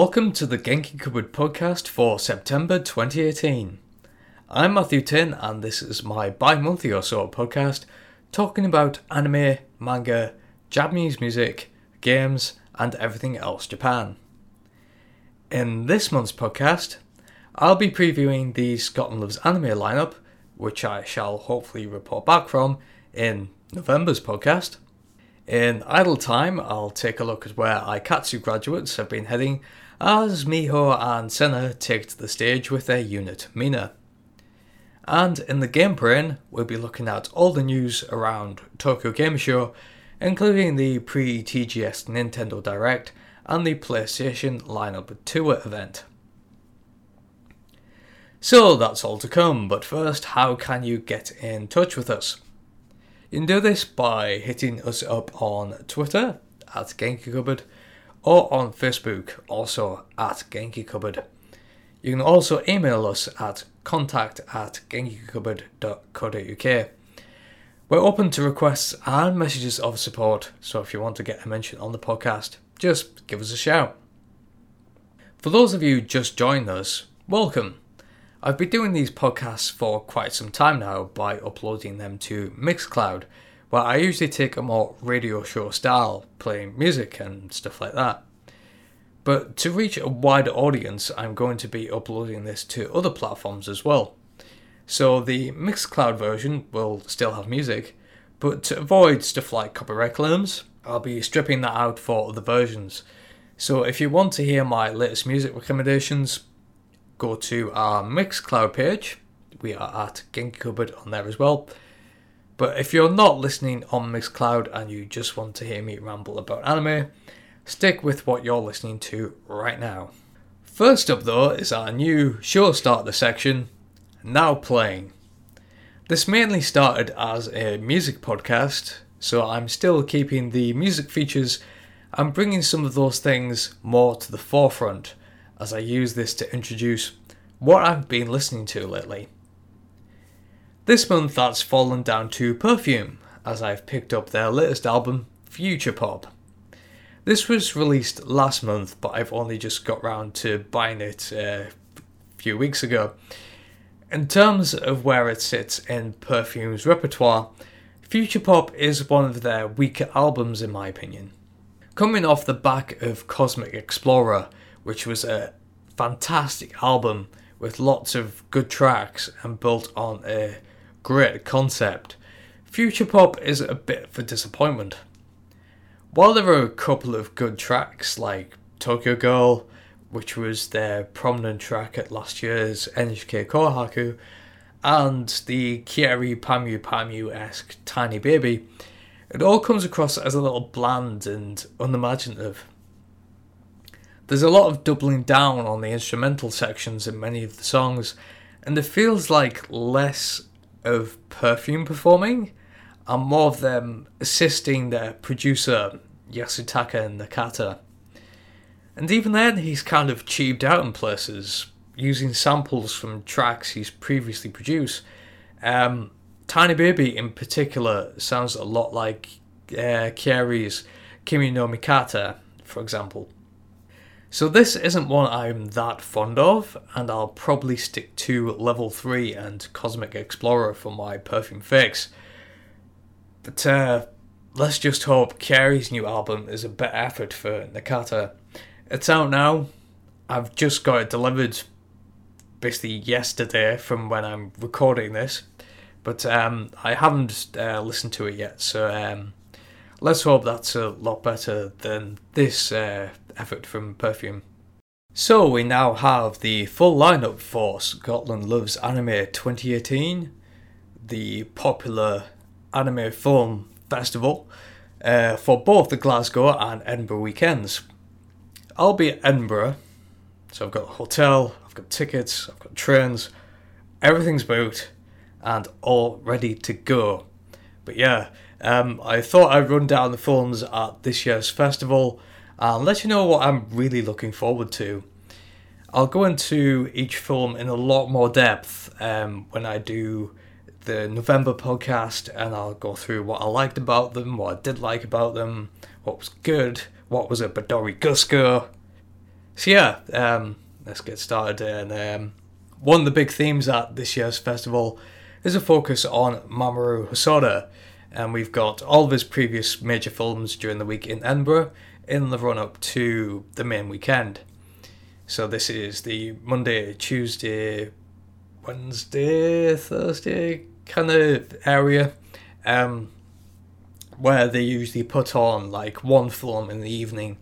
Welcome to the Genki Cupboard podcast for September 2018. I'm Matthew Tin, and this is my bi monthly or so podcast talking about anime, manga, Japanese music, games, and everything else Japan. In this month's podcast, I'll be previewing the Scotland Loves Anime lineup, which I shall hopefully report back from in November's podcast. In Idol Time, I'll take a look at where Aikatsu graduates have been heading as Miho and Senna take to the stage with their unit Mina. And in the game brain, we'll be looking at all the news around Tokyo Game Show, including the pre TGS Nintendo Direct and the PlayStation Lineup Tour event. So that's all to come, but first, how can you get in touch with us? You can do this by hitting us up on Twitter at Genki Cupboard or on Facebook, also at Genki Cupboard. You can also email us at contact at genkicupboard.co.uk. We're open to requests and messages of support, so if you want to get a mention on the podcast, just give us a shout. For those of you just joined us, welcome. I've been doing these podcasts for quite some time now by uploading them to Mixcloud, where I usually take a more radio show style, playing music and stuff like that. But to reach a wider audience, I'm going to be uploading this to other platforms as well. So the Mixcloud version will still have music, but to avoid stuff like copyright claims, I'll be stripping that out for other versions. So if you want to hear my latest music recommendations, go to our Mixcloud page. We are at Genki Cupboard on there as well. But if you're not listening on Mixcloud and you just want to hear me ramble about anime, stick with what you're listening to right now. First up, though, is our new show starter section, Now Playing. This mainly started as a music podcast, so I'm still keeping the music features and bringing some of those things more to the forefront as I use this to introduce what I've been listening to lately. This month that's fallen down to Perfume, as I've picked up their latest album, Future Pop. This was released last month, but I've only just got round to buying it uh, a few weeks ago. In terms of where it sits in Perfume's repertoire, Future Pop is one of their weaker albums in my opinion. Coming off the back of Cosmic Explorer, which was a fantastic album with lots of good tracks and built on a great concept. Future Pop is a bit of a disappointment. While there are a couple of good tracks like Tokyo Girl, which was their prominent track at last year's NHK Kohaku, and the Kyary Pamu Pamyu esque Tiny Baby, it all comes across as a little bland and unimaginative. There's a lot of doubling down on the instrumental sections in many of the songs, and it feels like less of Perfume performing and more of them assisting their producer, Yasutaka Nakata. And even then, he's kind of cheaped out in places, using samples from tracks he's previously produced. Um, Tiny Baby, in particular, sounds a lot like uh, Kyary's Kimi no Mikata, for example. So this isn't one I'm that fond of, and I'll probably stick to Level 3 and Cosmic Explorer for my perfume fix. But uh, let's just hope Kyary's new album is a better effort for Nakata. It's out now. I've just got it delivered basically yesterday from when I'm recording this, but um, I haven't uh, listened to it yet, so um, let's hope that's a lot better than this uh, effort from Perfume. So we now have the full lineup for Scotland Loves Anime 2018, the popular anime film festival uh, for both the Glasgow and Edinburgh weekends. I'll be at Edinburgh, so I've got a hotel, I've got tickets, I've got trains, everything's booked and all ready to go. But yeah, um, I thought I'd run down the films at this year's festival and let you know what I'm really looking forward to. I'll go into each film in a lot more depth um, when I do the November podcast, and I'll go through what I liked about them, what I did like about them, what was good, what was a Badori Gusko. So yeah, um, let's get started. And um, one of the big themes at this year's festival is a focus on Mamoru Hosoda, and we've got all of his previous major films during the week in Edinburgh in the run up to the main weekend. So this is the Monday, Tuesday, Wednesday, Thursday kind of area, um, where they usually put on like one film in the evening,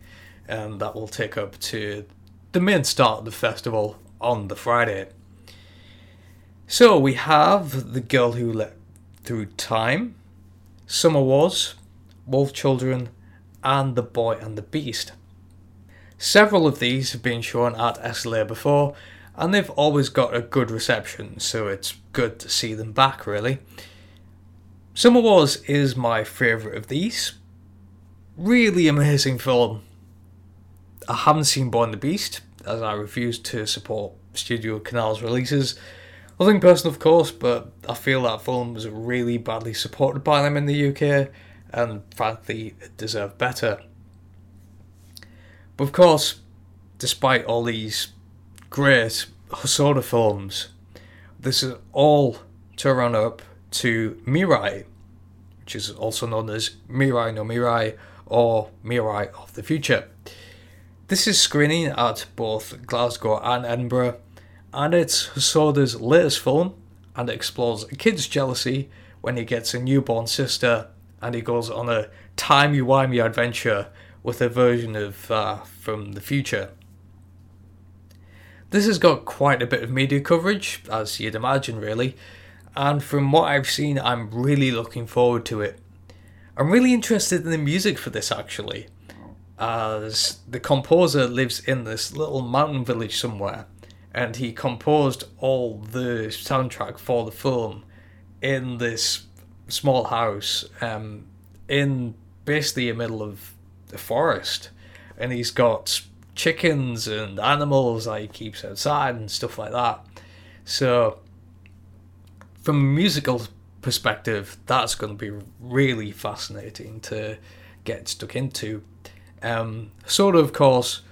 and that will take up to the main start of the festival on the Friday. So we have The Girl Who Leapt Through Time, Summer Wars, Wolf Children, and The Boy and the Beast. Several of these have been shown at SLA before, and they've always got a good reception, so it's good to see them back, really. Summer Wars is my favourite of these. Really amazing film. I haven't seen Boy and the Beast, as I refuse to support Studio Canal's releases, Nothing personal, of course, but I feel that film was really badly supported by them in the UK, and frankly, it deserved better. But of course, despite all these great Hosoda films, this is all to run up to Mirai, which is also known as Mirai no Mirai or Mirai of the Future. This is screening at both Glasgow and Edinburgh and it's Hosoda's latest film, and it explores a kid's jealousy when he gets a newborn sister, and he goes on a timey-wimey adventure with a version of uh, from the future. This has got quite a bit of media coverage, as you'd imagine, really, and from what I've seen, I'm really looking forward to it. I'm really interested in the music for this actually, as the composer lives in this little mountain village somewhere and he composed all the soundtrack for the film in this small house um, in basically the middle of the forest. And he's got chickens and animals that he keeps outside and stuff like that. So from a musical perspective that's going to be really fascinating to get stuck into. Um, sort of, of course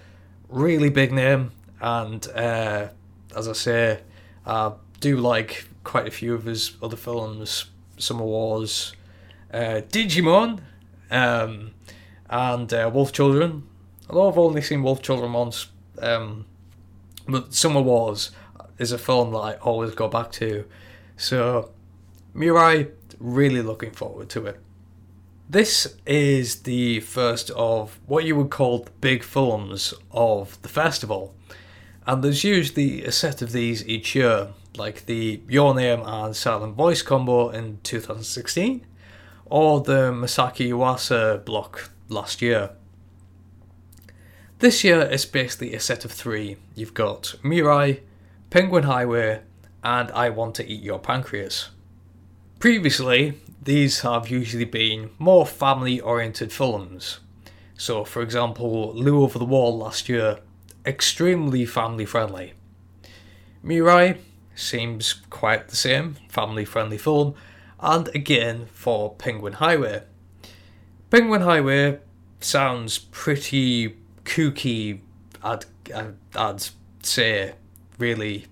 really big name and uh, as I say, I do like quite a few of his other films. Summer Wars, uh, Digimon, um, and uh, Wolf Children. Although I've only seen Wolf Children once, um, but Summer Wars is a film that I always go back to. So, Mirai, really looking forward to it. This is the first of what you would call the big films of the festival. And there's usually a set of these each year, like the Your Name and Silent Voice combo in 2016, or the Masaki Yuasa block last year. This year it's basically a set of three. You've got Mirai, Penguin Highway, and I Want to Eat Your Pancreas. Previously, these have usually been more family oriented films. So, for example, Lu Over the Wall last year extremely family friendly. Mirai seems quite the same, family friendly film, and again for Penguin Highway. Penguin Highway sounds pretty kooky, I'd, I'd, say, really,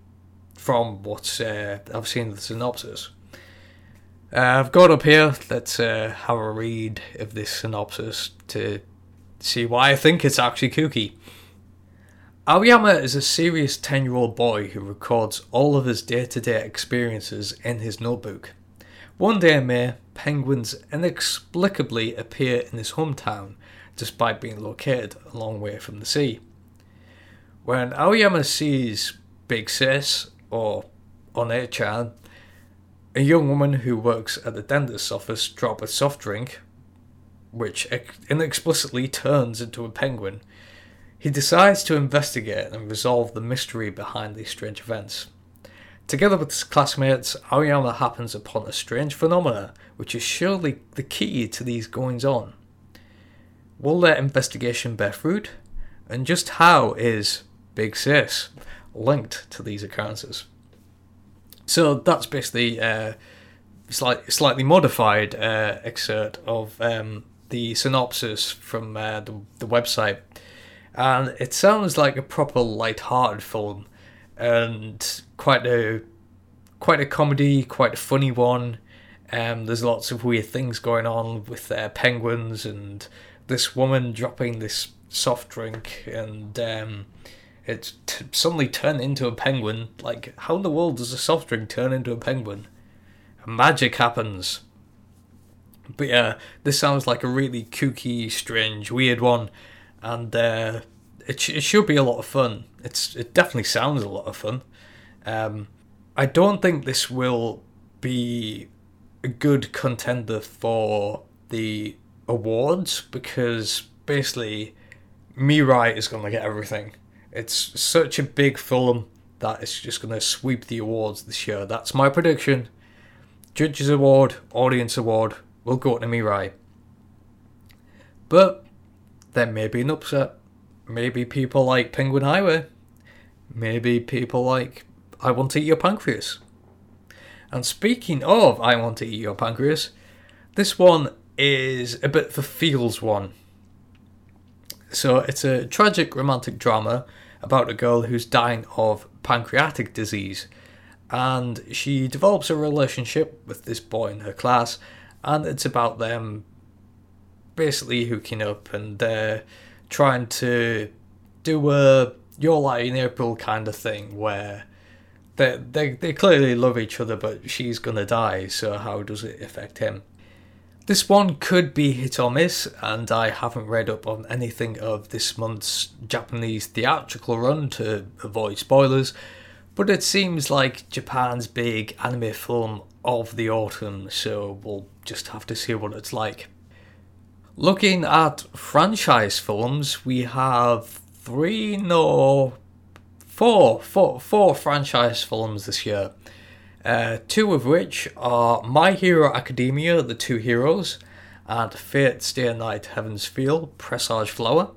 from what uh, I've seen the synopsis. Uh, I've got up here, let's uh, have a read of this synopsis to see why I think it's actually kooky. Aoyama is a serious 10 year old boy who records all of his day to day experiences in his notebook. One day in May, penguins inexplicably appear in his hometown despite being located a long way from the sea. When Aoyama sees Big Sis, or Onee-chan, a young woman who works at the dentist's office, drop a soft drink, which inexplicitly turns into a penguin, he decides to investigate and resolve the mystery behind these strange events. Together with his classmates, Aoyama happens upon a strange phenomena which is surely the key to these goings on. Will their investigation bear fruit? And just how is Big Sis linked to these occurrences? So that's basically a slight, slightly modified uh, excerpt of um, the synopsis from uh, the, the website and it sounds like a proper light-hearted film, and quite a quite a comedy, quite a funny one. Um, there's lots of weird things going on with uh, penguins and this woman dropping this soft drink, and um, it t- suddenly turned into a penguin. Like, how in the world does a soft drink turn into a penguin? Magic happens. But yeah, this sounds like a really kooky, strange, weird one, and uh, it sh- it should be a lot of fun. It's it definitely sounds a lot of fun. Um, I don't think this will be a good contender for the awards because basically Mirai is going to get everything. It's such a big film that it's just going to sweep the awards this year. That's my prediction. Judges Award, Audience Award will go to Mirai. But there may be an upset. Maybe people like Penguin Highway. Maybe people like I Want to Eat Your Pancreas. And speaking of I Want to Eat Your Pancreas, this one is a bit of a feels one. So it's a tragic romantic drama about a girl who's dying of pancreatic disease. And she develops a relationship with this boy in her class, and it's about them basically hooking up and uh, trying to do a Your Lie in April kind of thing where they, they, they clearly love each other, but she's gonna die, so how does it affect him? This one could be hit or miss, and I haven't read up on anything of this month's Japanese theatrical run to avoid spoilers, but it seems like Japan's big anime film of the autumn, so we'll just have to see what it's like. Looking at franchise films, we have three, no, four, four, four franchise films this year. Uh, two of which are My Hero Academia, The Two Heroes, and Fate Stay Night Heaven's Feel, Presage Flower.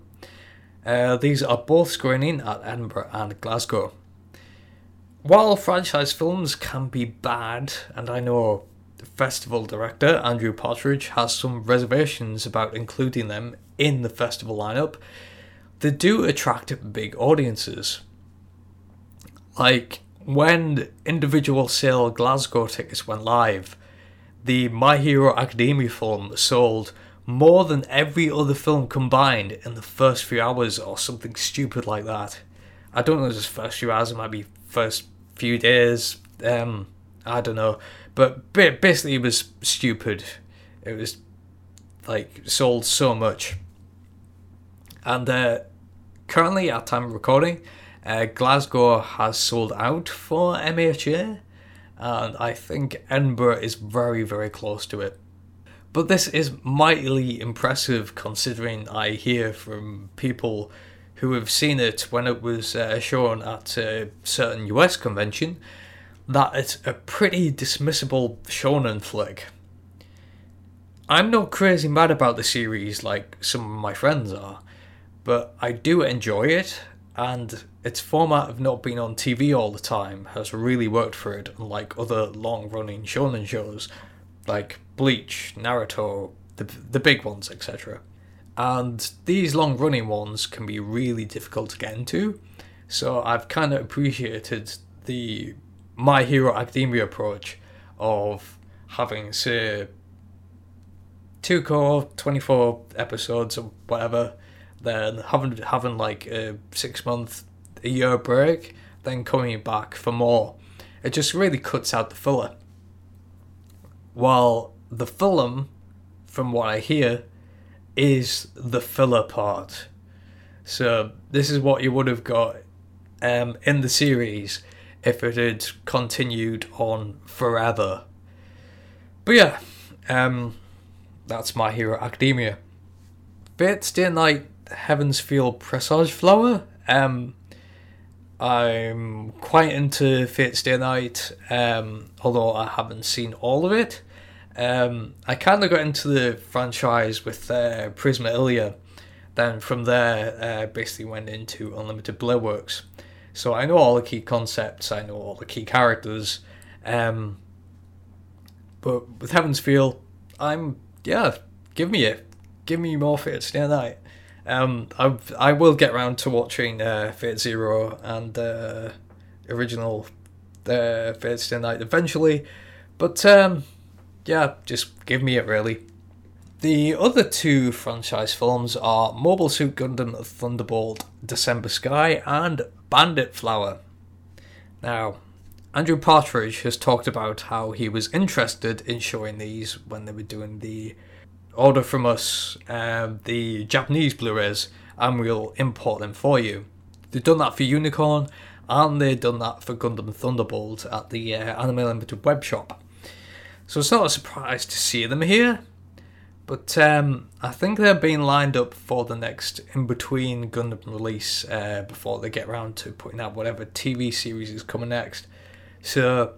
Uh, these are both screening at Edinburgh and Glasgow. While franchise films can be bad, and I know festival director Andrew Partridge has some reservations about including them in the festival lineup, they do attract big audiences. Like when individual sale Glasgow tickets went live, the My Hero Academia film sold more than every other film combined in the first few hours or something stupid like that. I don't know if it's first few hours, it might be first few days, um, I don't know. But basically, it was stupid. It was like sold so much. And uh, currently, at time of recording, uh, Glasgow has sold out for MHA, and I think Edinburgh is very, very close to it. But this is mightily impressive considering I hear from people who have seen it when it was uh, shown at a certain US convention that it's a pretty dismissible shonen flick. I'm not crazy mad about the series like some of my friends are, but I do enjoy it and its format of not being on TV all the time has really worked for it, unlike other long running shonen shows like Bleach, Naruto, the, the big ones, etc. And these long running ones can be really difficult to get into, so I've kind of appreciated the My Hero Academia approach of having, say, two core, 24 episodes or whatever then having having like a six month, a year break, then coming back for more. It just really cuts out the filler. While the film, from what I hear, is the filler part. So this is what you would have got um, in the series if it had continued on forever. But yeah, um, that's my hero academia. Fate Stay Night Heaven's Feel Presage Flower. Um, I'm quite into Fate Stay Night, um, although I haven't seen all of it. Um, I kind of got into the franchise with uh, Prisma Illya. Then from there, uh, basically went into Unlimited Blade Works. So I know all the key concepts, I know all the key characters. Um, but with Heaven's Feel, I'm yeah, give me it, give me more Fate Stay Night. Um, I I will get around to watching uh, Fate Zero and uh, original uh, Fate Stay Night eventually, but um, yeah, just give me it really. The other two franchise films are Mobile Suit Gundam Thunderbolt December Sky and Bandit Flower. Now, Andrew Partridge has talked about how he was interested in showing these when they were doing the order from us, um, the Japanese Blu rays, and we'll import them for you. They've done that for Unicorn, and they've done that for Gundam Thunderbolt at the uh, Anime Limited web shop. So it's not a surprise to see them here, but um, I think they're being lined up for the next in between Gundam release uh, before they get around to putting out whatever TV series is coming next. So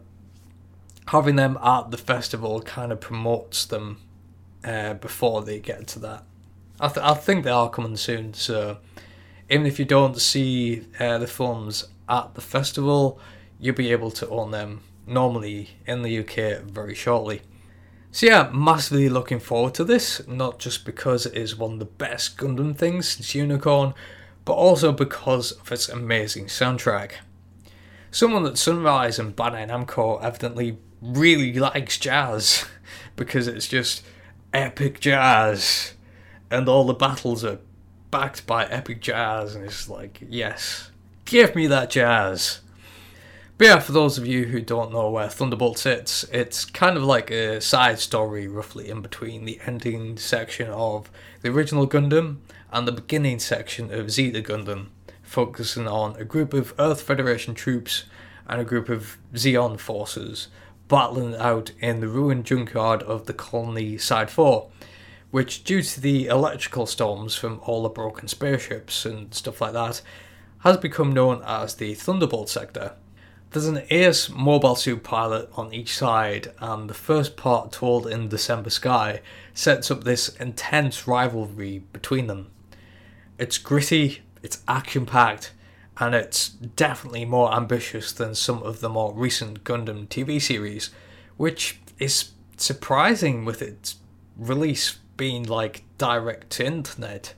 having them at the festival kind of promotes them uh, before they get to that. I, th- I think they are coming soon, so even if you don't see uh, the films at the festival, you'll be able to own them normally in the UK very shortly. So yeah, massively looking forward to this, not just because it is one of the best Gundam things since Unicorn, but also because of its amazing soundtrack. Someone that Sunrise and Bandai Namco evidently really likes jazz, because it's just epic jazz, and all the battles are backed by epic jazz, and it's like, yes, give me that jazz. But yeah, for those of you who don't know where Thunderbolt sits, it's kind of like a side story, roughly in between the ending section of the original Gundam and the beginning section of Zeta Gundam, focusing on a group of Earth Federation troops and a group of Zeon forces battling out in the ruined junkyard of the colony Side 4, which, due to the electrical storms from all the broken spaceships and stuff like that, has become known as the Thunderbolt sector. There's an Ace mobile suit pilot on each side, and the first part, told in December Sky, sets up this intense rivalry between them. It's gritty, it's action packed, and it's definitely more ambitious than some of the more recent Gundam TV series, which is surprising with its release being like direct to internet.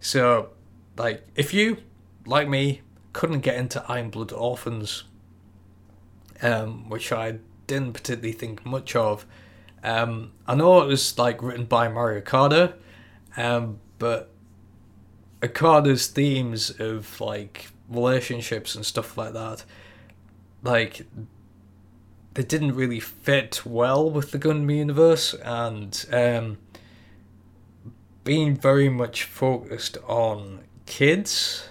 So, like, if you, like me, couldn't get into Iron-Blooded Orphans, um, which I didn't particularly think much of. Um, I know it was like written by Mari Okada, um, but Okada's themes of like relationships and stuff like that, like they didn't really fit well with the Gundam universe, and um, being very much focused on kids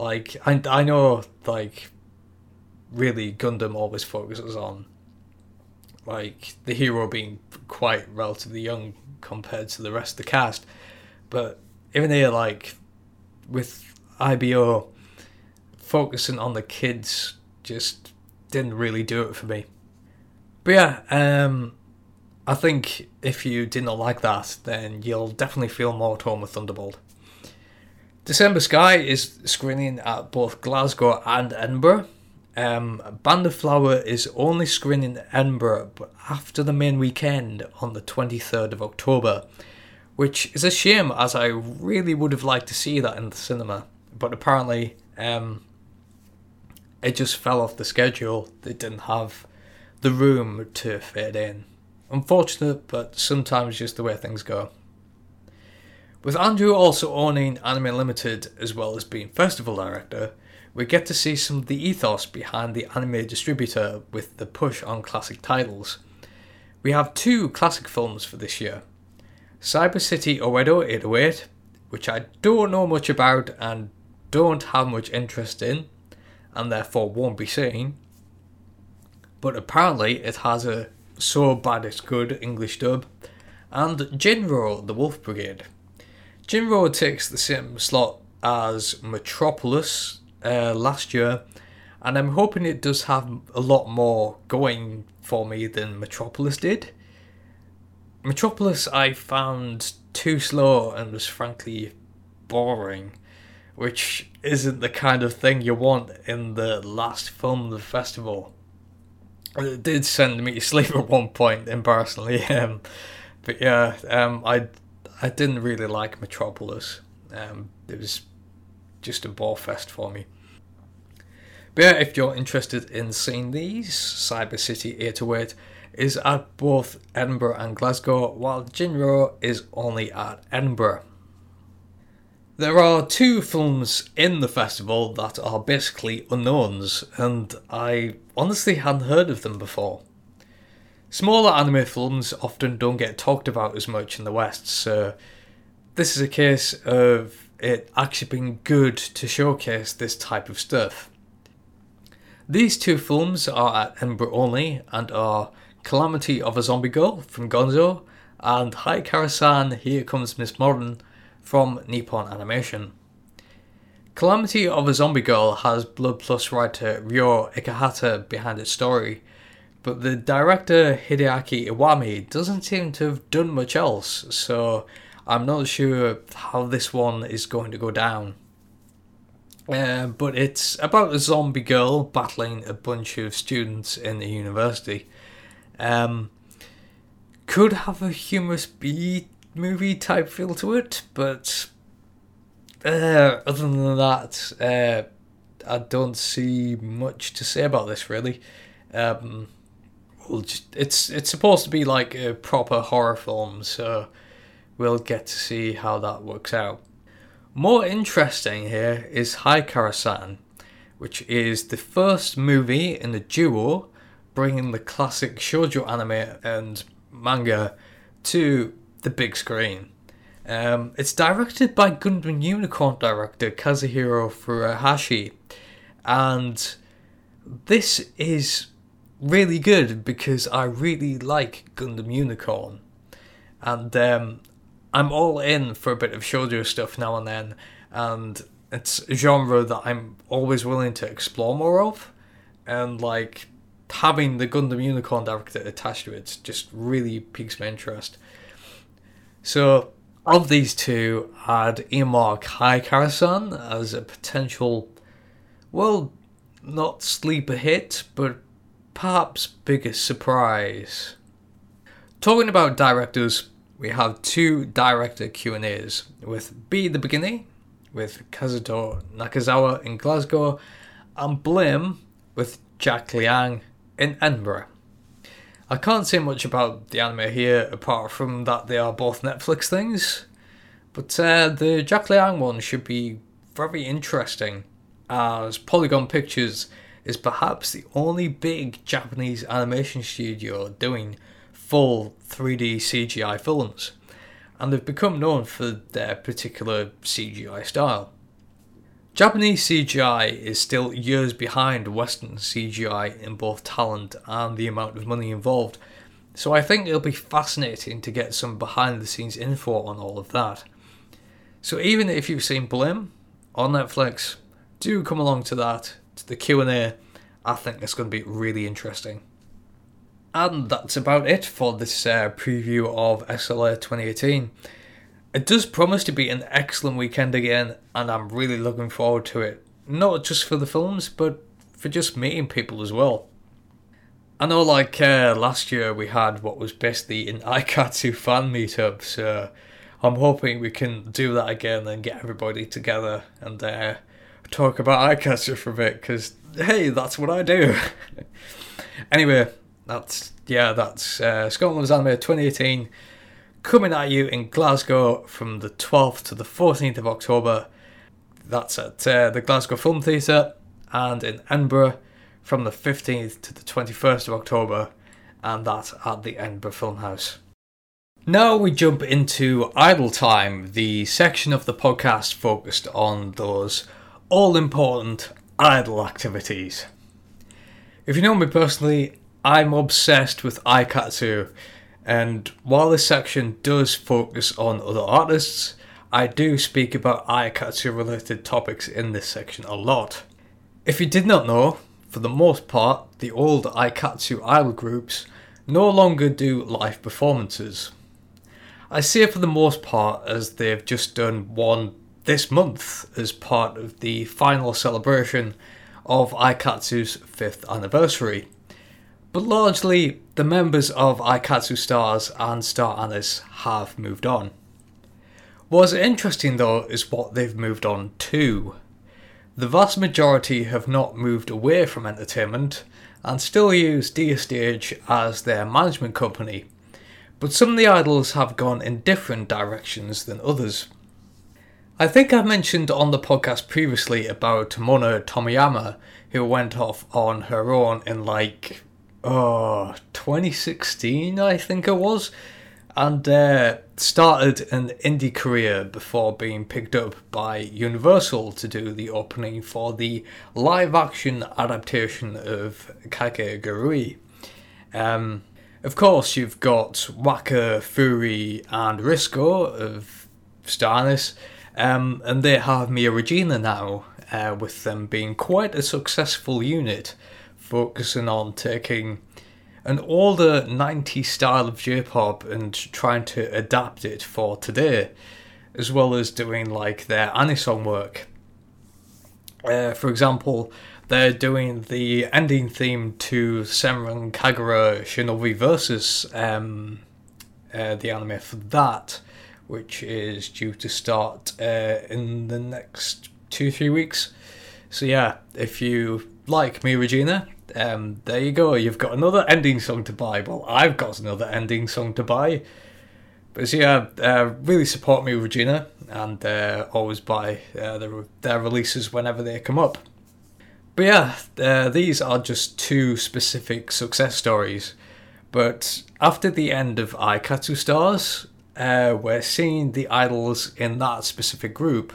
like I I know like really Gundam always focuses on like the hero being quite relatively young compared to the rest of the cast, but even here like with IBO focusing on the kids just didn't really do it for me. But yeah, um, I think if you did not like that, then you'll definitely feel more at home with Thunderbolt. December Sky is screening at both Glasgow and Edinburgh. Um, Bandit Flower is only screening in Edinburgh after the main weekend on the 23rd of October, which is a shame as I really would have liked to see that in the cinema. But apparently, um, it just fell off the schedule. They didn't have the room to fit in. Unfortunate, but sometimes just the way things go. With Andrew also owning Anime Limited as well as being festival director, we get to see some of the ethos behind the anime distributor with the push on classic titles. We have two classic films for this year Cyber City Oedo 808, which I don't know much about and don't have much interest in, and therefore won't be seeing, but apparently it has a so bad it's good English dub, and Jin-Roh the Wolf Brigade. Jin-Roh takes the same slot as Metropolis uh, last year, and I'm hoping it does have a lot more going for me than Metropolis did. Metropolis I found too slow and was frankly boring, which isn't the kind of thing you want in the last film of the festival. It did send me to sleep at one point, embarrassingly. Um, but yeah, um, I I didn't really like Metropolis. Um, it was just a bore fest for me. But yeah, if you're interested in seeing these, Cyber City 808 is at both Edinburgh and Glasgow, while Jin-Roh is only at Edinburgh. There are two films in the festival that are basically unknowns, and I honestly hadn't heard of them before. Smaller anime films often don't get talked about as much in the West, so this is a case of it actually being good to showcase this type of stuff. These two films are at Edinburgh only and are Calamity of a Zombie Girl from Gonzo and Haikara-san Here Comes Miss Modern from Nippon Animation. Calamity of a Zombie Girl has Blood Plus writer Ryo Ikehata behind its story, but the director Hideaki Iwami doesn't seem to have done much else, so I'm not sure how this one is going to go down. Uh, but it's about a zombie girl battling a bunch of students in the university. Um, could have a humorous B movie type feel to it, but uh, other than that, uh, I don't see much to say about this really. Um, well, just, it's it's supposed to be like a proper horror film, so we'll get to see how that works out. More interesting here is Haikara-san, which is the first movie in the duo bringing the classic shoujo anime and manga to the big screen. Um, it's directed by Gundam Unicorn director Kazuhiro Furuhashi, and this is really good because I really like Gundam Unicorn, and um, I'm all in for a bit of shoujo stuff now and then, and it's a genre that I'm always willing to explore more of, and like having the Gundam Unicorn director attached to it just really piques my interest. So, of these two, I'd earmark Haikara-san as a potential, well, not sleeper hit, but perhaps biggest surprise. Talking about directors, we have two director Q&As with B: The Beginning with Kazuto Nakazawa in Glasgow and Blim with Jack Liang in Edinburgh. I can't say much about the anime here apart from that they are both Netflix things, but uh, the Jack Liang one should be very interesting as Polygon Pictures is perhaps the only big Japanese animation studio doing full 3D CGI films, and they've become known for their particular CGI style. Japanese CGI is still years behind Western CGI in both talent and the amount of money involved, so I think it'll be fascinating to get some behind the scenes info on all of that. So even if you've seen Blim on Netflix, do come along to that, to the Q&A. I think it's going to be really interesting. And that's about it for this uh, preview of SLA 2018. It does promise to be an excellent weekend again, and I'm really looking forward to it. Not just for the films, but for just meeting people as well. I know, like uh, last year, we had what was basically an Aikatsu fan meetup, so I'm hoping we can do that again and get everybody together and uh, talk about Aikatsu for a bit, because hey, that's what I do. anyway, that's yeah, that's uh, Scotland's Anime 2018 coming at you in Glasgow from the 12th to the 14th of October. That's at uh, the Glasgow Film Theatre, and in Edinburgh from the 15th to the 21st of October, and that's at the Edinburgh Film House. Now we jump into Idol Time, the section of the podcast focused on those all important idol activities. If you know me personally, I'm obsessed with Aikatsu and while this section does focus on other artists, I do speak about Aikatsu related topics in this section a lot. If you did not know, for the most part, the old Aikatsu idol groups no longer do live performances. I see it for the most part as they've just done one this month as part of the final celebration of Aikatsu's fifth anniversary. But largely, the members of Aikatsu Stars and Star Anis have moved on. What's interesting though is what they've moved on to. The vast majority have not moved away from entertainment and still use DStage as their management company, but some of the idols have gone in different directions than others. I think I mentioned on the podcast previously about Mona Tomiyama, who went off on her own in like, oh, 2016, I think it was, and uh, started an indie career before being picked up by Universal to do the opening for the live action adaptation of Kakegurui. Um, of course, you've got Waka, Fuuri, and Risuko of Star Anis, um, and they have Mia Regina now, uh, with them being quite a successful unit, focusing on taking an older 90s style of J-pop and trying to adapt it for today, as well as doing like their anisong work. Uh, for example, they're doing the ending theme to Senran Kagura Shinobi Versus, um, uh, the anime for that, which is due to start uh, in the next two three weeks. So yeah, if you like Mia Regina, um, there you go. You've got another ending song to buy. Well, I've got another ending song to buy. But so yeah, uh, really support Mia Regina, and uh, always buy uh, their, their releases whenever they come up. But yeah, uh, these are just two specific success stories. But after the end of Aikatsu Stars, uh, we're seeing the idols in that specific group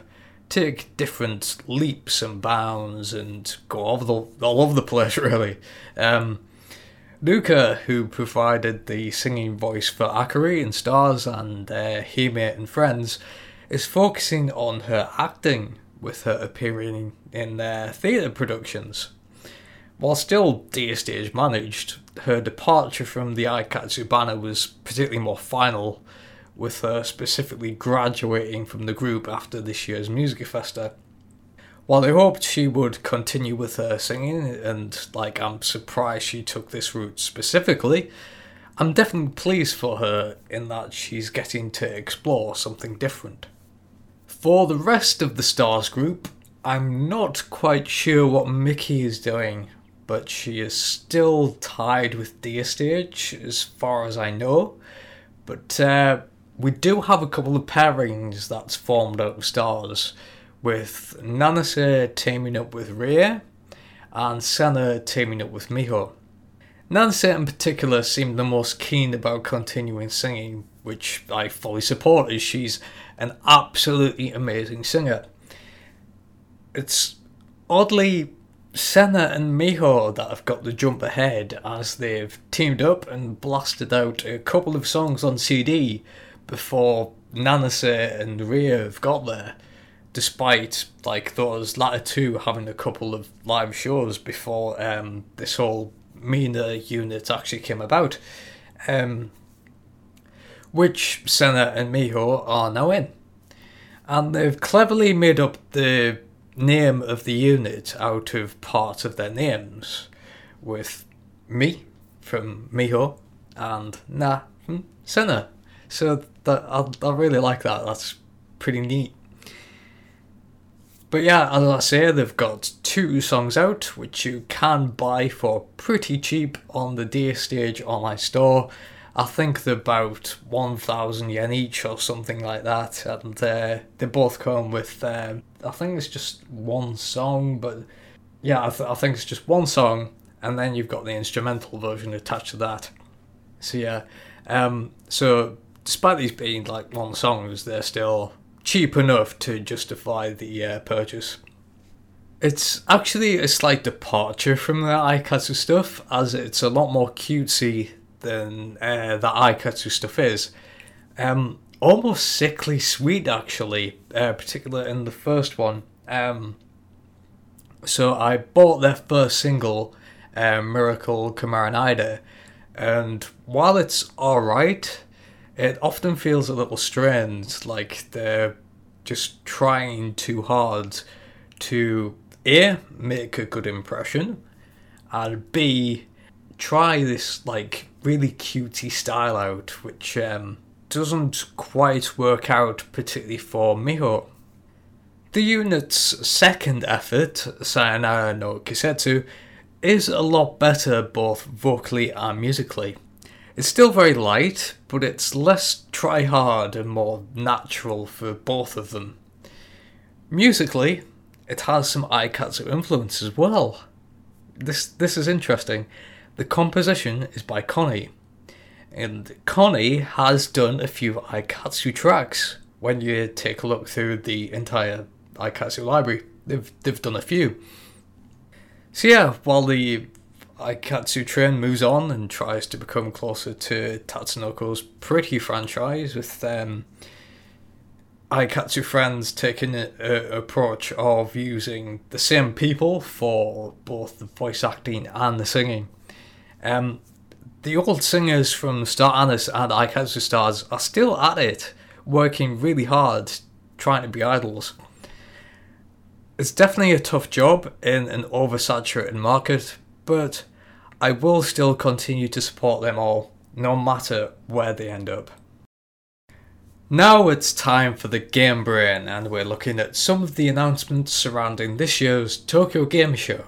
take different leaps and bounds and go all over the, all over the place, really. Um, Luca, who provided the singing voice for Akari in Stars and uh, Hime and Friends, is focusing on her acting with her appearing in their theatre productions. While still DStage managed, her departure from the Aikatsu banner was particularly more final with her specifically graduating from the group after this year's Music Festa. While I hoped she would continue with her singing, and like I'm surprised she took this route specifically, I'm definitely pleased for her in that she's getting to explore something different. For the rest of the Stars group, I'm not quite sure what Mickey is doing, but she is still tied with DStage as far as I know. But uh, we do have a couple of pairings that's formed out of stars, with Nanase teaming up with Rie and Senna teaming up with Miho. Nanase in particular seemed the most keen about continuing singing, which I fully support as she's an absolutely amazing singer. It's oddly Senna and Miho that have got the jump ahead as they've teamed up and blasted out a couple of songs on CD before Nanase and Rie have got there, despite like those latter two having a couple of live shows before um, this whole Mina unit actually came about, um, which Senna and Miho are now in. And they've cleverly made up the name of the unit out of part of their names, with me from Miho and Na from Senna. So that I, I really like that. That's pretty neat. But yeah, as I say, they've got two songs out, which you can buy for pretty cheap on the DStage online store. I think they're about 1,000 yen each or something like that. And uh, they both come with, um, I think it's just one song, but yeah, I, th- I think it's just one song, and then you've got the instrumental version attached to that. So yeah, um, so despite these being like long songs, they're still cheap enough to justify the uh, purchase. It's actually a slight departure from the Aikatsu stuff, as it's a lot more cutesy than uh, the Aikatsu stuff is. Um, almost sickly sweet, actually, uh, particularly in the first one. Um, so I bought their first single, uh, Miracle Kamaranida, and while it's alright, it often feels a little strange, like they're just trying too hard to A, make a good impression, and B, try this like really cutesy style out, which um, doesn't quite work out particularly for Miho. The unit's second effort, Sayonara no Kisetsu, is a lot better both vocally and musically. It's still very light, but it's less try hard and more natural for both of them. Musically, it has some Aikatsu influence as well. This this is interesting. The composition is by Connie, and Connie has done a few Aikatsu tracks. When you take a look through the entire Aikatsu library, they've they've done a few. So yeah, while the Aikatsu train moves on and tries to become closer to Tatsunoko's pretty franchise with um, Aikatsu friends taking an approach of using the same people for both the voice acting and the singing. Um, the old singers from Star Anis and Aikatsu Stars are still at it, working really hard, trying to be idols. It's definitely a tough job in an oversaturated market, but I will still continue to support them all, no matter where they end up. Now it's time for the Game Brain, and we're looking at some of the announcements surrounding this year's Tokyo Game Show.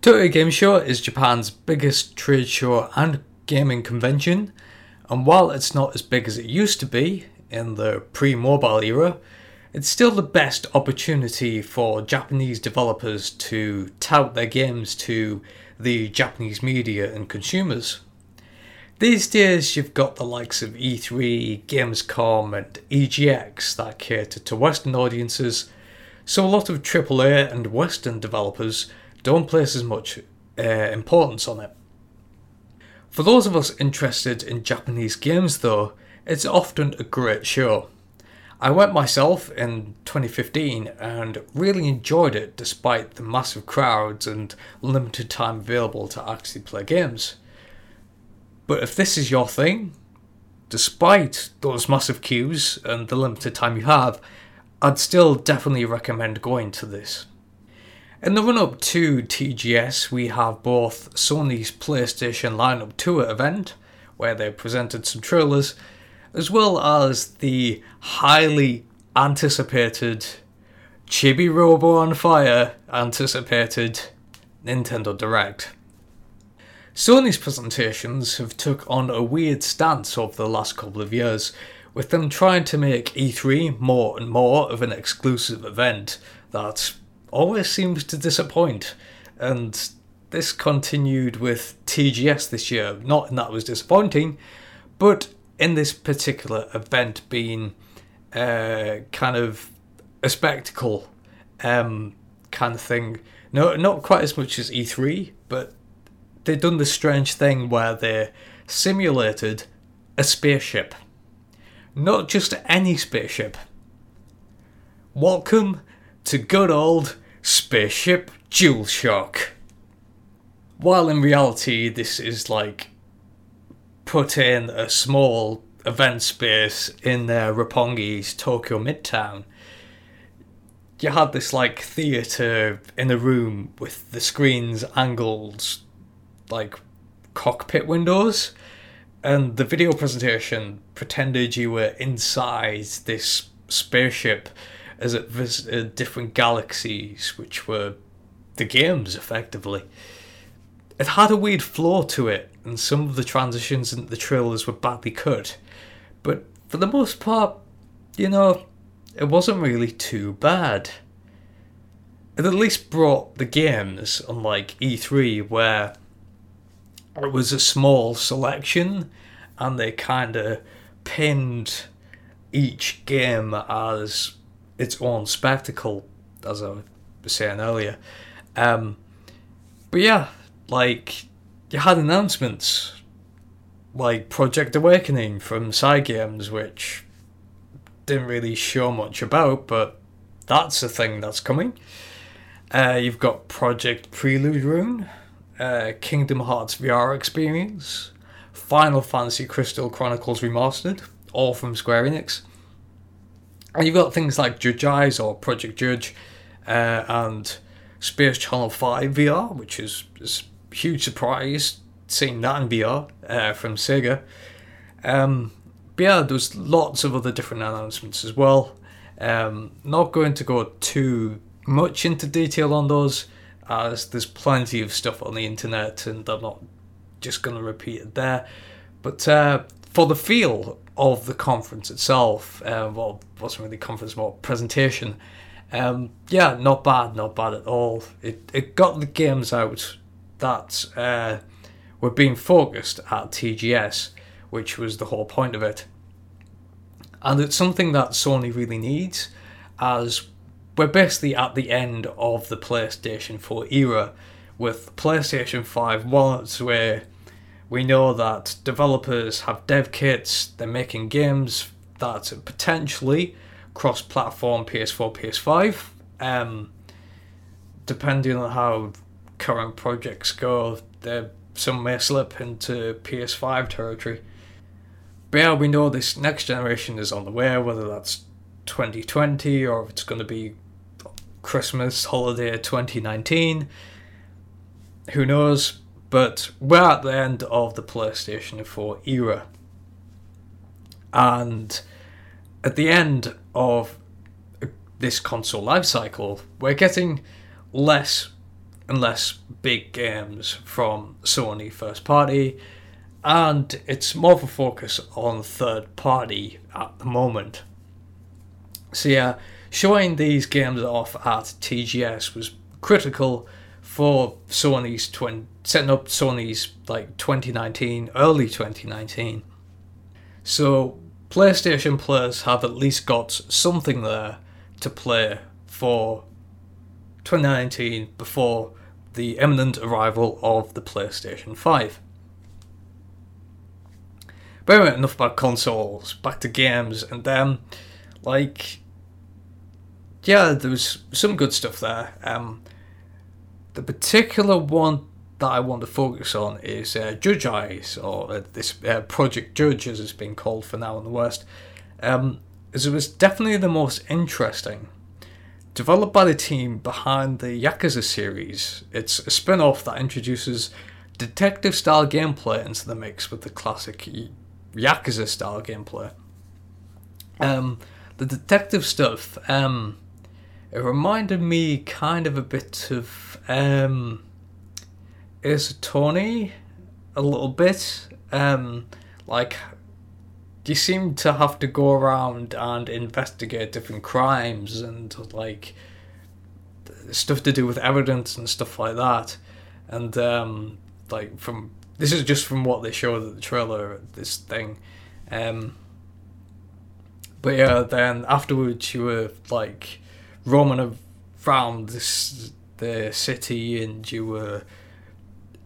Tokyo Game Show is Japan's biggest trade show and gaming convention, and while it's not as big as it used to be in the pre mobile era, it's still the best opportunity for Japanese developers to tout their games to the Japanese media and consumers. These days, you've got the likes of E3, Gamescom, and EGX that cater to Western audiences, so a lot of AAA and Western developers don't place as much uh, importance on it. For those of us interested in Japanese games, though, it's often a great show. I went myself in 2015 and really enjoyed it despite the massive crowds and limited time available to actually play games. But if this is your thing, despite those massive queues and the limited time you have, I'd still definitely recommend going to this. In the run up to TGS, we have both Sony's PlayStation Lineup Tour event, where they presented some trailers, as well as the highly anticipated Chibi Robo on Fire anticipated Nintendo Direct. Sony's presentations have took on a weird stance over the last couple of years, with them trying to make E3 more and more of an exclusive event that always seems to disappoint. And this continued with TGS this year. Not that was disappointing, but in this particular event being uh, kind of a spectacle um, kind of thing. No, not quite as much as E3, but they've done this strange thing where they simulated a spaceship. Not just any spaceship. Welcome to good old Spaceship DualShock. While in reality, this is like put in a small event space in their Roppongi's Tokyo Midtown. You had this like theatre in a room with the screens angled like cockpit windows, and the video presentation pretended you were inside this spaceship as it visited uh, different galaxies, which were the games effectively. It had a weird flow to it, and some of the transitions and the trailers were badly cut. But for the most part, you know, it wasn't really too bad. It at least brought the games, unlike E3, where it was a small selection and they kind of pinned each game as its own spectacle, as I was saying earlier. Um, but yeah, like you had announcements like Project Awakening from Cygames, which didn't really show much about, but that's a thing that's coming. Uh, you've got Project Prelude Rune, uh, Kingdom Hearts VR Experience, Final Fantasy Crystal Chronicles Remastered, all from Square Enix. And you've got things like Judge Eyes or Project Judge, uh, and Space Channel 5 VR, which is, is huge surprise seeing that in VR uh, from Sega. Um, but yeah, there's lots of other different announcements as well. Um, not going to go too much into detail on those, as there's plenty of stuff on the internet, and I'm not just going to repeat it there. But uh, for the feel of the conference itself, uh, well, wasn't really conference, more presentation. Um, yeah, not bad, not bad at all. It it got the games out that uh, were being focused at TGS, which was the whole point of it. And it's something that Sony really needs, as we're basically at the end of the PlayStation 4 era, with PlayStation 5 wallets where we know that developers have dev kits, they're making games that potentially cross platform PS4, PS5. Um, depending on how current projects go, some may slip into PS5 territory. But yeah, we know this next generation is on the way, whether that's 2020 or if it's going to be Christmas holiday 2019. Who knows? But we're at the end of the PlayStation 4 era. And at the end of this console life cycle, we're getting less and less big games from Sony first party, and it's more of a focus on third party at the moment. So, yeah, showing these games off at TGS was critical for Sony's twin setting up Sony's like 2019, early 2019. So PlayStation players have at least got something there to play for 2019 before the imminent arrival of the PlayStation 5. But anyway, enough about consoles, back to games, and then, like, yeah, there was some good stuff there. Um, the particular one that I want to focus on is uh, Judge Eyes, or uh, this uh, Project Judge, as it's been called for now in the West, um, as it was definitely the most interesting. Developed by the team behind the Yakuza series, it's a spin off that introduces detective style gameplay into the mix with the classic Yakuza style gameplay. Um, the detective stuff, um, it reminded me kind of a bit of. Um, Ace Attorney a little bit. Um, like, you seem to have to go around and investigate different crimes and, like, stuff to do with evidence and stuff like that. And, um, like, from. This is just from what they showed at the trailer, this thing. Um, but yeah, then afterwards you were, like, roaming around this, the city and you were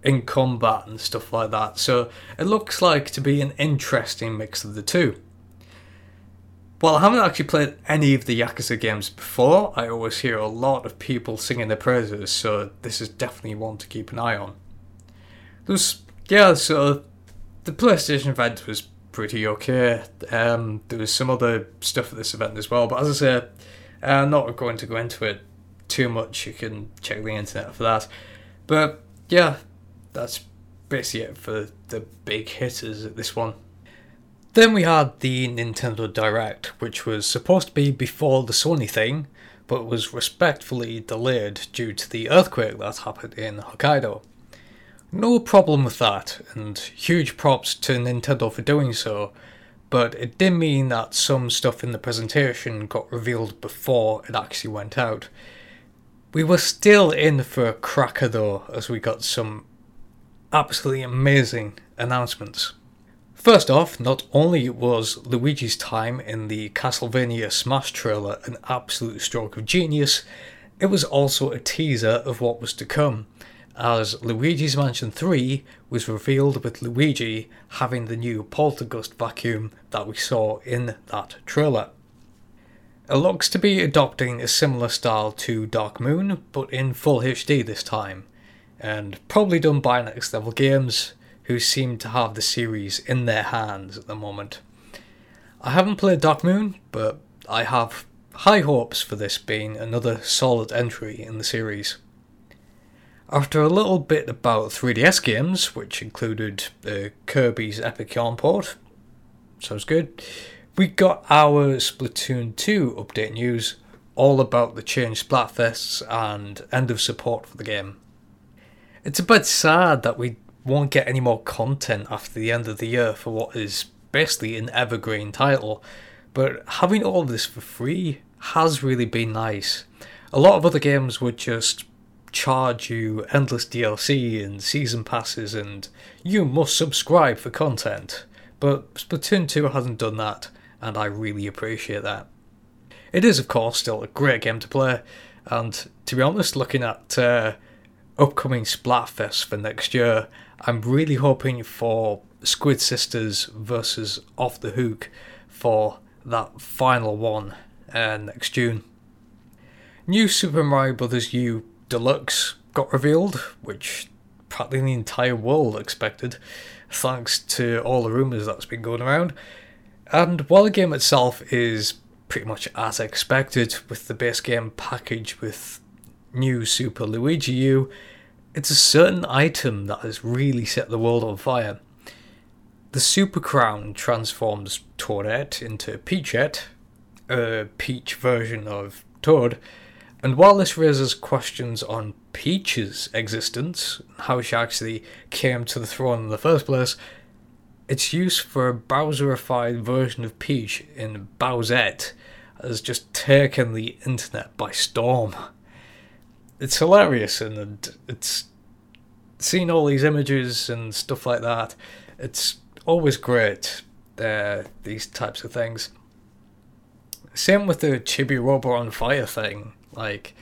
in combat and stuff like that. So it looks like to be an interesting mix of the two. Well, I haven't actually played any of the Yakuza games before. I always hear a lot of people singing their praises, so this is definitely one to keep an eye on. There's yeah, so the PlayStation event was pretty okay. Um, there was some other stuff at this event as well, but as I said, I'm not going to go into it too much. You can check the internet for that. But yeah, that's basically it for the big hitters at this one. Then we had the Nintendo Direct, which was supposed to be before the Sony thing, but was respectfully delayed due to the earthquake that happened in Hokkaido. No problem with that, and huge props to Nintendo for doing so, but it did mean that some stuff in the presentation got revealed before it actually went out. We were still in for a cracker though, as we got some absolutely amazing announcements. First off, not only was Luigi's time in the Castlevania Smash trailer an absolute stroke of genius, it was also a teaser of what was to come, as Luigi's Mansion 3 was revealed with Luigi having the new Poltergust vacuum that we saw in that trailer. It looks to be adopting a similar style to Dark Moon, but in full HD this time, and probably done by Next Level Games, who seem to have the series in their hands at the moment. I haven't played Dark Moon, but I have high hopes for this being another solid entry in the series. After a little bit about 3DS games, which included uh, Kirby's Epic Yarn port, sounds good. We got our Splatoon 2 update news, all about the changed Splatfests and end of support for the game. It's a bit sad that we won't get any more content after the end of the year for what is basically an evergreen title, but having all of this for free has really been nice. A lot of other games would just charge you endless DLC and season passes and you must subscribe for content. But Splatoon 2 hasn't done that, and I really appreciate that. It is, of course, still a great game to play, and to be honest, looking at uh, upcoming Splatfest for next year, I'm really hoping for Squid Sisters versus Off the Hook for that final one uh, next June. New Super Mario Bros. U Deluxe got revealed, which practically the entire world expected, thanks to all the rumours that's been going around. And while the game itself is pretty much as expected, with the base game package with new Super Luigi U, it's a certain item that has really set the world on fire. The Super Crown transforms Toadette into Peachette, a Peach version of Toad, and while this raises questions on Peach's existence, how she actually came to the throne in the first place, its use for a Bowserified version of Peach in Bowsette has just taken the internet by storm. It's hilarious and it's seeing all these images and stuff like that. It's always great, uh, these types of things. Same with the Chibi Robo on Fire thing. Like,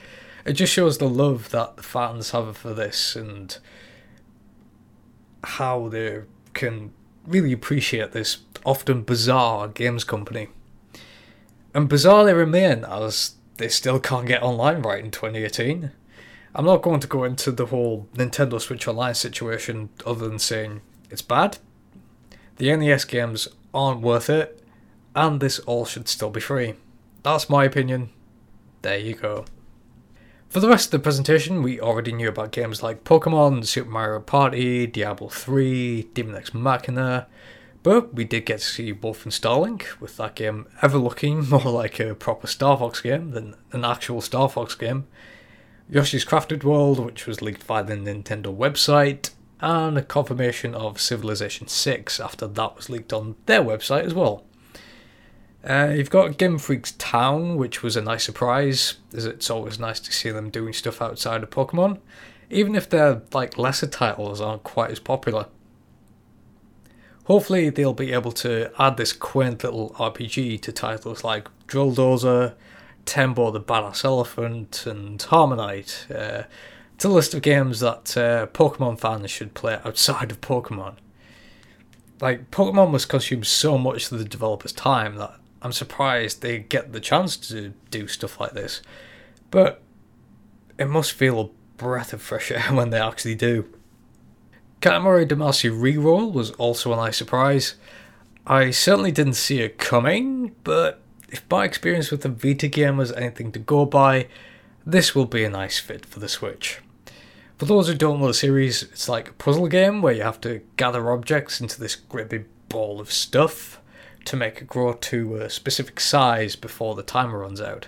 it just shows the love that the fans have for this and how they can really appreciate this often bizarre games company. And bizarre they remain as they still can't get online right in 2018. I'm not going to go into the whole Nintendo Switch Online situation other than saying it's bad. The NES games aren't worth it, and this all should still be free. That's my opinion. There you go. For the rest of the presentation, we already knew about games like Pokemon, Super Mario Party, Diablo 3, Daemon X Machina, but we did get to see Wolfenstein, with that game ever looking more like a proper Star Fox game than an actual Star Fox game. Yoshi's Crafted World, which was leaked via the Nintendo website, and a confirmation of Civilization 6 after that was leaked on their website as well. Uh, you've got Game Freak's Town, which was a nice surprise, as it's always nice to see them doing stuff outside of Pokemon, even if their like lesser titles aren't quite as popular. Hopefully, they'll be able to add this quaint little RPG to titles like Drill Dozer, Tembo the Badass Elephant, and HarmoKnight. Uh, it's a list of games that uh, Pokemon fans should play outside of Pokemon. Like, Pokemon must consume so much of the developers' time that I'm surprised they get the chance to do stuff like this. But it must feel a breath of fresh air when they actually do. Katamari Damacy Reroll was also a nice surprise. I certainly didn't see it coming, but if my experience with the Vita game was anything to go by, this will be a nice fit for the Switch. For those who don't know the series, it's like a puzzle game where you have to gather objects into this great big ball of stuff to make it grow to a specific size before the timer runs out.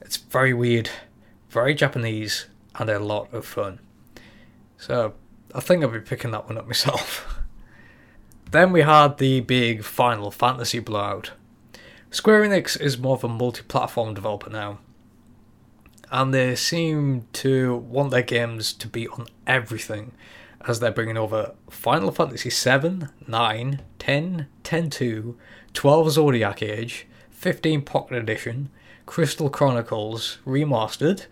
It's very weird, very Japanese, and a lot of fun. So I think I'll be picking that one up myself. then we had the big Final Fantasy blowout. Square Enix is more of a multi platform developer now, and they seem to want their games to be on everything as they're bringing over Final Fantasy 7, 9, 10, 10 2, 12 Zodiac Age, 15 Pocket Edition, Crystal Chronicles Remastered,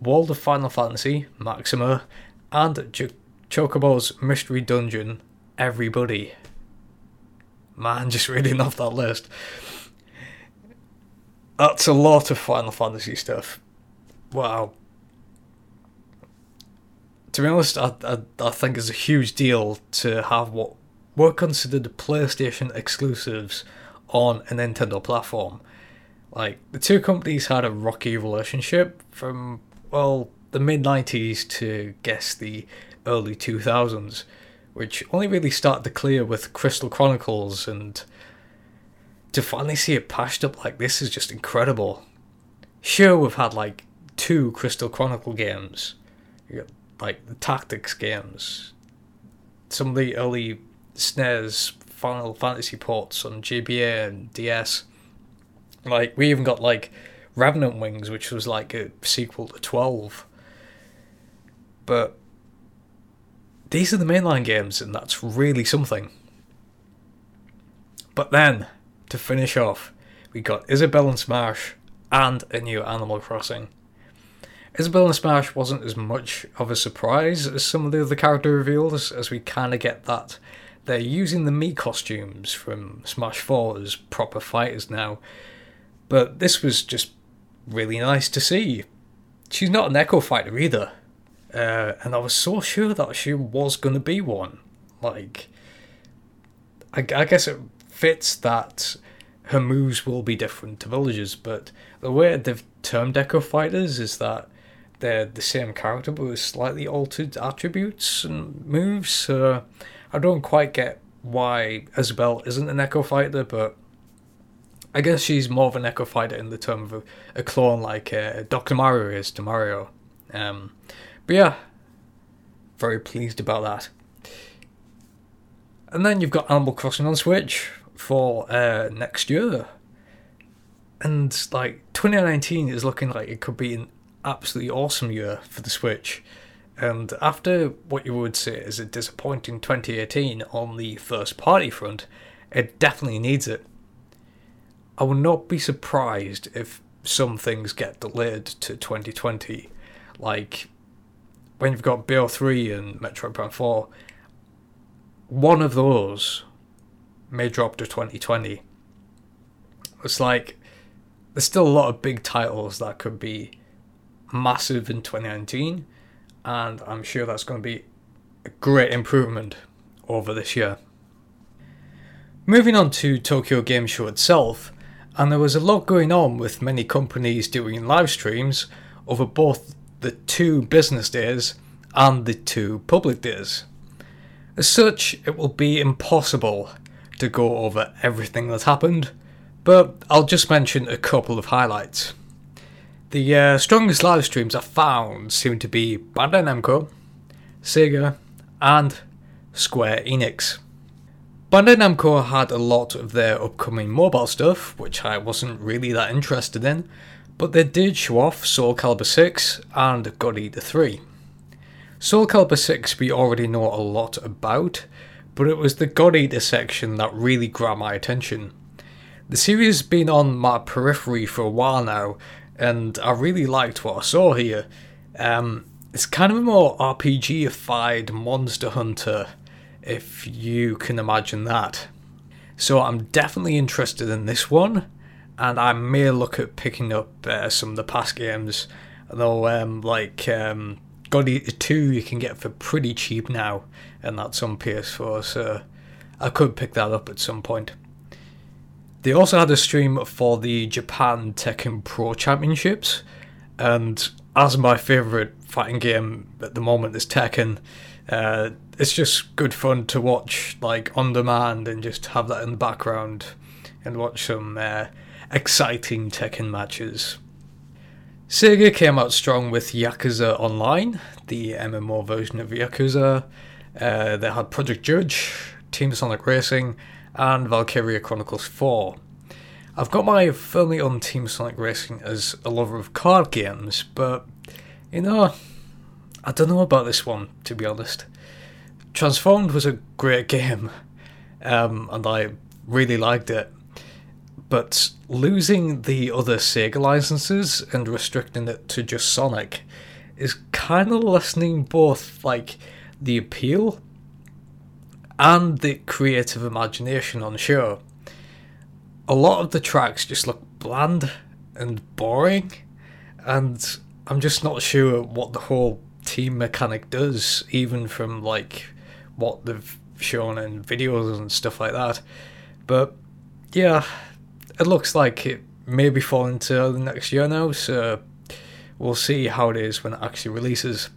World of Final Fantasy, Maxima, and Ch- Chocobo's Mystery Dungeon, Everybody. Man, just reading off that list. That's a lot of Final Fantasy stuff. Wow to be honest, I, I, I think it's a huge deal to have what were considered PlayStation exclusives on a Nintendo platform. Like, the two companies had a rocky relationship from, well, the mid 90s to, guess, the early 2000s, which only really started to clear with Crystal Chronicles and to finally see it patched up like this is just incredible. Sure, we've had like two Crystal Chronicle games, like the tactics games, some of the early SNES Final Fantasy ports on GBA and DS. Like we even got like Revenant Wings, which was like a sequel to Twelve. But these are the mainline games, and that's really something. But then, to finish off, we got Isabelle and Smash and a new Animal Crossing. Isabelle and Smash wasn't as much of a surprise as some of the other character reveals, as we kind of get that they're using the Mii costumes from Smash 4 as proper fighters now. But this was just really nice to see. She's not an Echo fighter either. Uh, and I was so sure that she was going to be one. Like, I, I guess it fits that her moves will be different to villagers, but the way they've termed Echo fighters is that they're the same character but with slightly altered attributes and moves. So I don't quite get why Isabelle isn't an Echo fighter, but I guess she's more of an Echo fighter in the term of a, a clone like uh, Dr. Mario is to Mario. Um, but yeah, very pleased about that. And then you've got Animal Crossing on Switch for uh, next year. And like 2019 is looking like it could be an absolutely awesome year for the Switch. And after what you would say is a disappointing 2018 on the first party front, it definitely needs it. I will not be surprised if some things get delayed to 2020. Like when you've got BO3 and Metroid Prime 4, one of those may drop to 2020. It's like there's still a lot of big titles that could be massive in 2019 and I'm sure that's going to be a great improvement over this year. Moving on to Tokyo Game Show itself, and there was a lot going on with many companies doing live streams over both the two business days and the two public days. As such, it will be impossible to go over everything that happened, but I'll just mention a couple of highlights. The uh, strongest live streams I found seem to be Bandai Namco, Sega, and Square Enix. Bandai Namco had a lot of their upcoming mobile stuff, which I wasn't really that interested in, but they did show off Soul Calibur 6 and God Eater 3. Soul Calibur 6 we already know a lot about, but it was the God Eater section that really grabbed my attention. The series has been on my periphery for a while now, and I really liked what I saw here. Um, it's kind of a more RPG-ified Monster Hunter, if you can imagine that. So I'm definitely interested in this one, and I may look at picking up uh, some of the past games. Though, um, like um, God Eater 2, you can get for pretty cheap now, and that's on PS4, so I could pick that up at some point. They also had a stream for the Japan Tekken Pro Championships, and as my favourite fighting game at the moment is Tekken, uh, it's just good fun to watch like on demand and just have that in the background and watch some uh, exciting Tekken matches. Sega came out strong with Yakuza Online, the MMO version of Yakuza. Uh, they had Project Judge, Team Sonic Racing, and Valkyria Chronicles 4. I've got my firmly on Team Sonic Racing as a lover of card games, but you know, I don't know about this one to be honest. Transformed was a great game, um, and I really liked it, but losing the other Sega licenses and restricting it to just Sonic is kind of lessening both like the appeal and the creative imagination on show. A lot of the tracks just look bland and boring, and I'm just not sure what the whole team mechanic does, even from like what they've shown in videos and stuff like that. But yeah, it looks like it may be falling to the next year now, so we'll see how it is when it actually releases.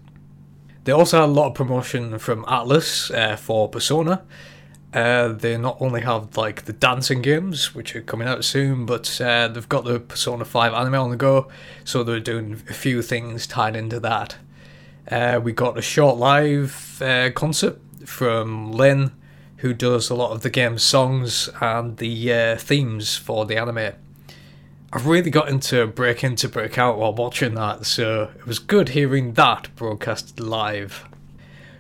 They also had a lot of promotion from Atlus uh, for Persona, Uh, they not only have like the dancing games, which are coming out soon, but uh, they've got the Persona 5 anime on the go, so they're doing a few things tied into that. Uh, we got a short live uh, concert from Lyn, who does a lot of the game's songs and the uh, themes for the anime. I really got into break in to break out while watching that, so it was good hearing that broadcast live.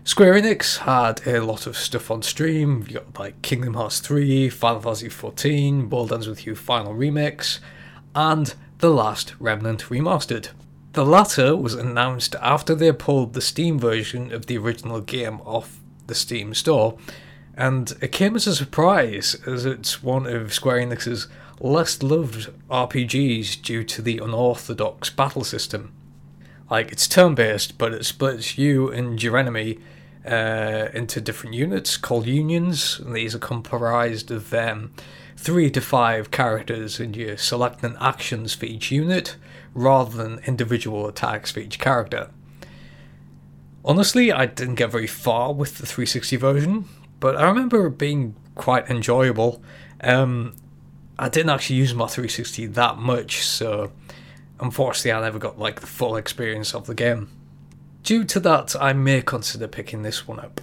Square Enix had a lot of stuff on stream. You got like Kingdom Hearts 3, Final Fantasy 14, World Ends With You Final Remix, and The Last Remnant Remastered. The latter was announced after they pulled the Steam version of the original game off the Steam store, and it came as a surprise as it's one of Square Enix's less loved RPGs due to the unorthodox battle system. Like, it's turn based, but it splits you and your enemy uh, into different units called unions, and these are comprised of um, three to five characters, and you're selecting actions for each unit rather than individual attacks for each character. Honestly, I didn't get very far with the 360 version, but I remember it being quite enjoyable. Um, I didn't actually use my 360 that much, so unfortunately, I never got like the full experience of the game. Due to that, I may consider picking this one up.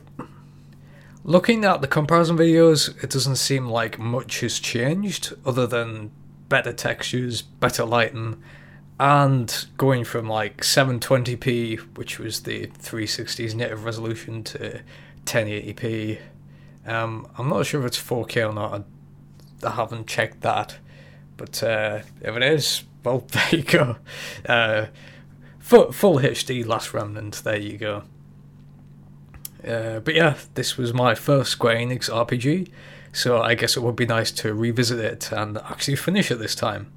Looking at the comparison videos, it doesn't seem like much has changed other than better textures, better lighting, and going from like 720p, which was the 360's native resolution, to 1080p. Um, I'm not sure if it's 4K or not. I haven't checked that. But uh, if it is, well, there you go. Uh, full, full HD Last Remnant, there you go. Uh, but yeah, this was my first Square Enix RPG, so I guess it would be nice to revisit it and actually finish it this time.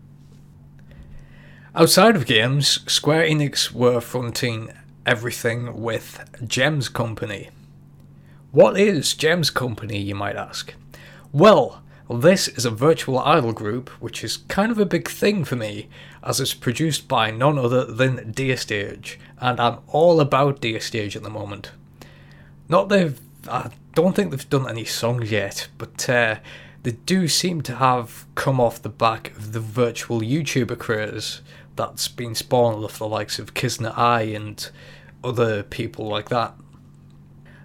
Outside of games, Square Enix were fronting everything with Gems Company. What is Gems Company, you might ask? Well, well, this is a virtual idol group, which is kind of a big thing for me, as it's produced by none other than Dearstage, and I'm all about Dearstage at the moment. Not they've, I don't think they've done any songs yet, but uh, they do seem to have come off the back of the virtual YouTuber craze that's been spawned off the likes of Kizuna AI and other people like that.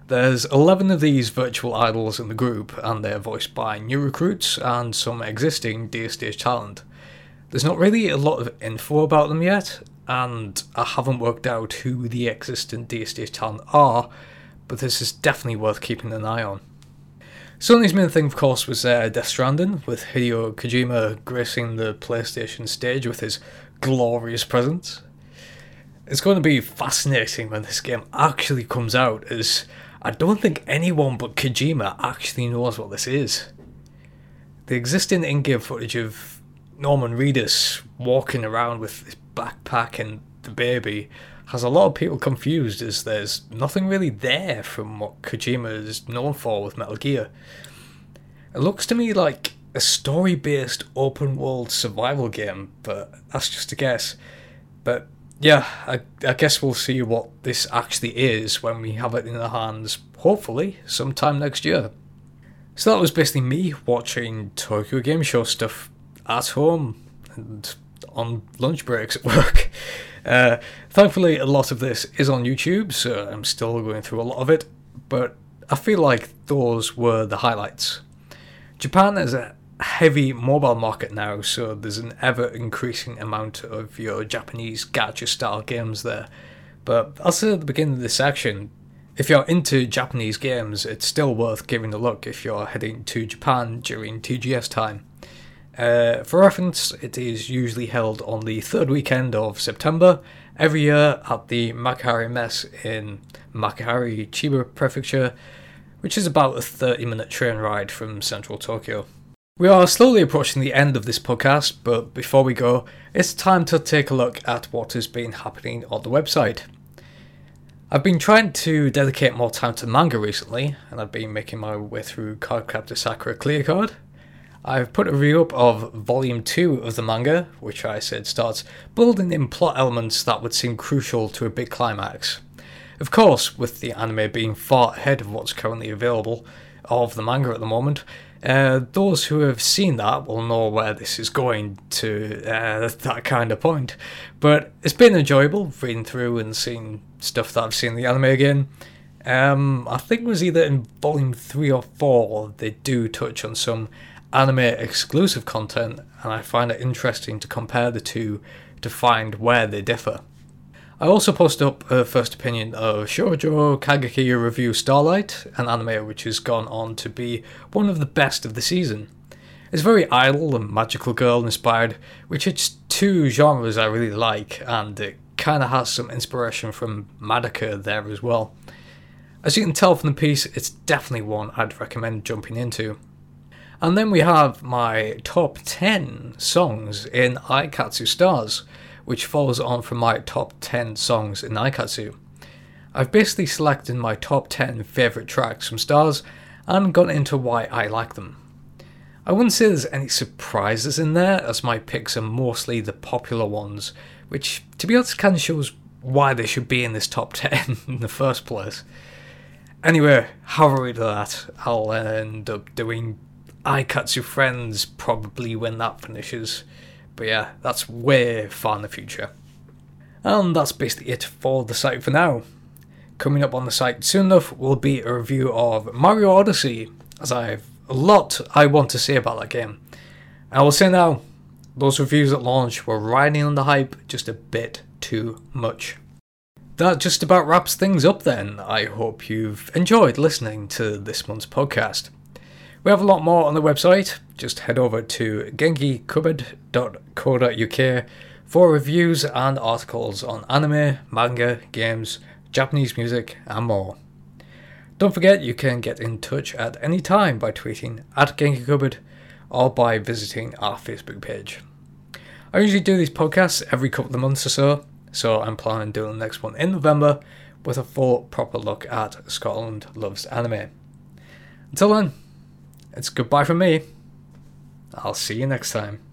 There's 11 of these virtual idols in the group, and they're voiced by new recruits and some existing Dearstage talent. There's not really a lot of info about them yet, and I haven't worked out who the existing Dearstage talent are, but this is definitely worth keeping an eye on. Sony's main thing, of course, was uh, Death Stranding, with Hideo Kojima gracing the PlayStation stage with his glorious presence. It's going to be fascinating when this game actually comes out, as I don't think anyone but Kojima actually knows what this is. The existing in game footage of Norman Reedus walking around with his backpack and the baby has a lot of people confused as there's nothing really there from what Kojima is known for with Metal Gear. It looks to me like a story based open world survival game, but that's just a guess. But yeah, I, I guess we'll see what this actually is when we have it in our hands, hopefully, sometime next year. So that was basically me watching Tokyo Game Show stuff at home and on lunch breaks at work. Uh, thankfully, a lot of this is on YouTube, so I'm still going through a lot of it, but I feel like those were the highlights. Japan is a heavy mobile market now, so there's an ever increasing amount of your Japanese gacha style games there. But I'll say at the beginning of this section, if you're into Japanese games, it's still worth giving a look if you're heading to Japan during TGS time. Uh, for reference, it is usually held on the third weekend of September every year at the Makuhari Messe in Makuhari, Chiba Prefecture, which is about a 30 minute train ride from central Tokyo. We are slowly approaching the end of this podcast, but before we go, it's time to take a look at what has been happening on the website. I've been trying to dedicate more time to manga recently, and I've been making my way through Cardcaptor Sakura Clear Card. I've put a review up of Volume 2 of the manga, which I said starts building in plot elements that would seem crucial to a big climax. Of course, with the anime being far ahead of what's currently available, of the manga at the moment. Uh, those who have seen that will know where this is going to uh, that kind of point. But it's been enjoyable reading through and seeing stuff that I've seen in the anime again. Um, I think it was either in volume 3 or 4 they do touch on some anime exclusive content, and I find it interesting to compare the two to find where they differ. I also posted up a first opinion of Shoujo Kageki Revue Starlight, an anime which has gone on to be one of the best of the season. It's very idol and magical girl inspired, which is two genres I really like, and it kind of has some inspiration from Madoka there as well. As you can tell from the piece, it's definitely one I'd recommend jumping into. And then we have my top 10 songs in Aikatsu Stars, which follows on from my top 10 songs in Aikatsu. I've basically selected my top 10 favourite tracks from Stars and gone into why I like them. I wouldn't say there's any surprises in there, as my picks are mostly the popular ones, which, to be honest, kind of shows why they should be in this top 10 in the first place. Anyway, however we do that, I'll end up doing Aikatsu Friends probably when that finishes. But yeah, that's way far in the future. And that's basically it for the site for now. Coming up on the site soon enough will be a review of Mario Odyssey, as I have a lot I want to say about that game. I will say now, those reviews at launch were riding on the hype just a bit too much. That just about wraps things up then. I hope you've enjoyed listening to this month's podcast. We have a lot more on the website. Just head over to genkicupboard.co.uk for reviews and articles on anime, manga, games, Japanese music, and more. Don't forget you can get in touch at any time by tweeting at genkicupboard or by visiting our Facebook page. I usually do these podcasts every couple of months or so, so I'm planning doing the next one in November with a full proper look at Scotland Loves Anime. Until then, it's goodbye from me. I'll see you next time.